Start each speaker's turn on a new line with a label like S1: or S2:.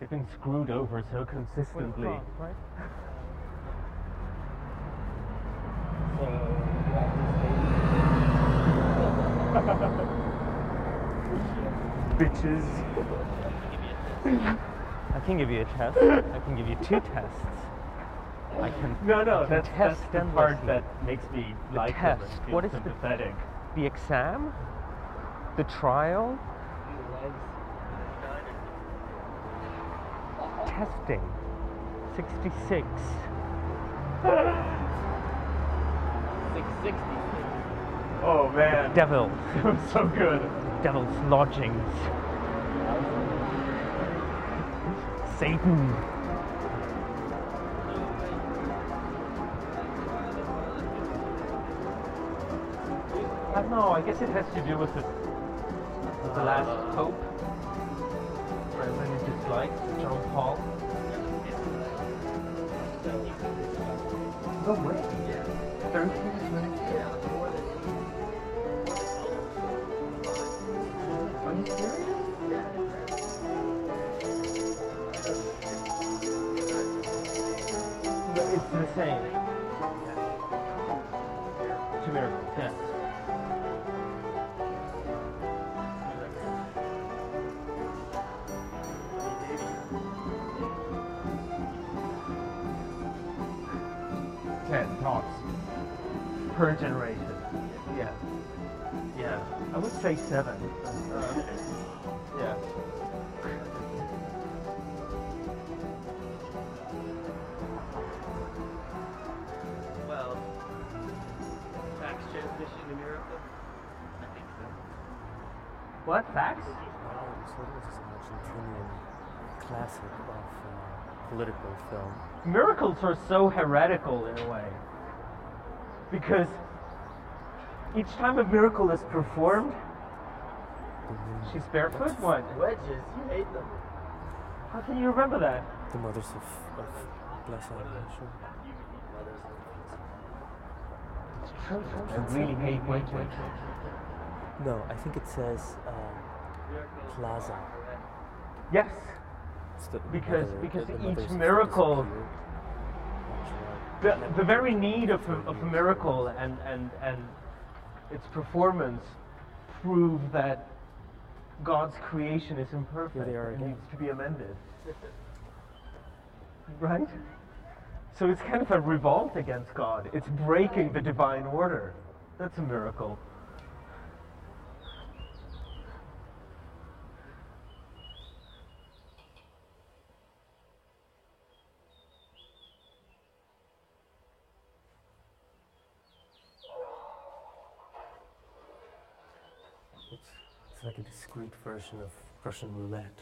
S1: They've been screwed over so consistently.
S2: right?
S1: Bitches.
S2: I can give you a test. I can give you two tests. I can
S1: No, no,
S2: can
S1: that's, that's
S2: test
S1: the part that makes me
S2: The
S1: like them and
S2: test.
S1: feel
S2: What is the- the exam, the trial, testing. 66.
S3: 660.
S1: Oh man,
S2: Devil.
S1: that was so good.
S2: Devil's lodgings. Satan.
S1: I don't know. I guess it has to do with the, with the last pope whatever it is dislike John Paul. No way. Yeah. 13 minutes. Yeah, more than. Are you serious? Yeah. It's insane. It's a miracle. Yeah. 10 tops per generation. Yeah. Yeah. I would say 7. Uh, yeah.
S3: Well, fax transmission in I think so.
S1: What?
S4: Fax? An actual classic of. Uh, political film.
S1: Miracles are so heretical in a way. Because each time a miracle is performed, she's barefoot? one.
S3: Wedges, you hate them.
S1: How can you remember that?
S4: The mothers of, of Plaza Mayor.
S1: I really hate wedges.
S4: No, I think it says um, Plaza.
S1: Yes.
S4: The
S1: Because-
S4: mother-
S1: because
S4: the
S1: each miracle-
S4: disappeared. That's right.
S1: The, the very need of a, of a miracle and, and, and its performance prove that God's creation is imperfect
S4: Here they are
S1: and needs to be amended. Right? So it's kind of a revolt against God. It's breaking the divine order. That's a miracle.
S4: It's, it's like a discreet version of Russian roulette.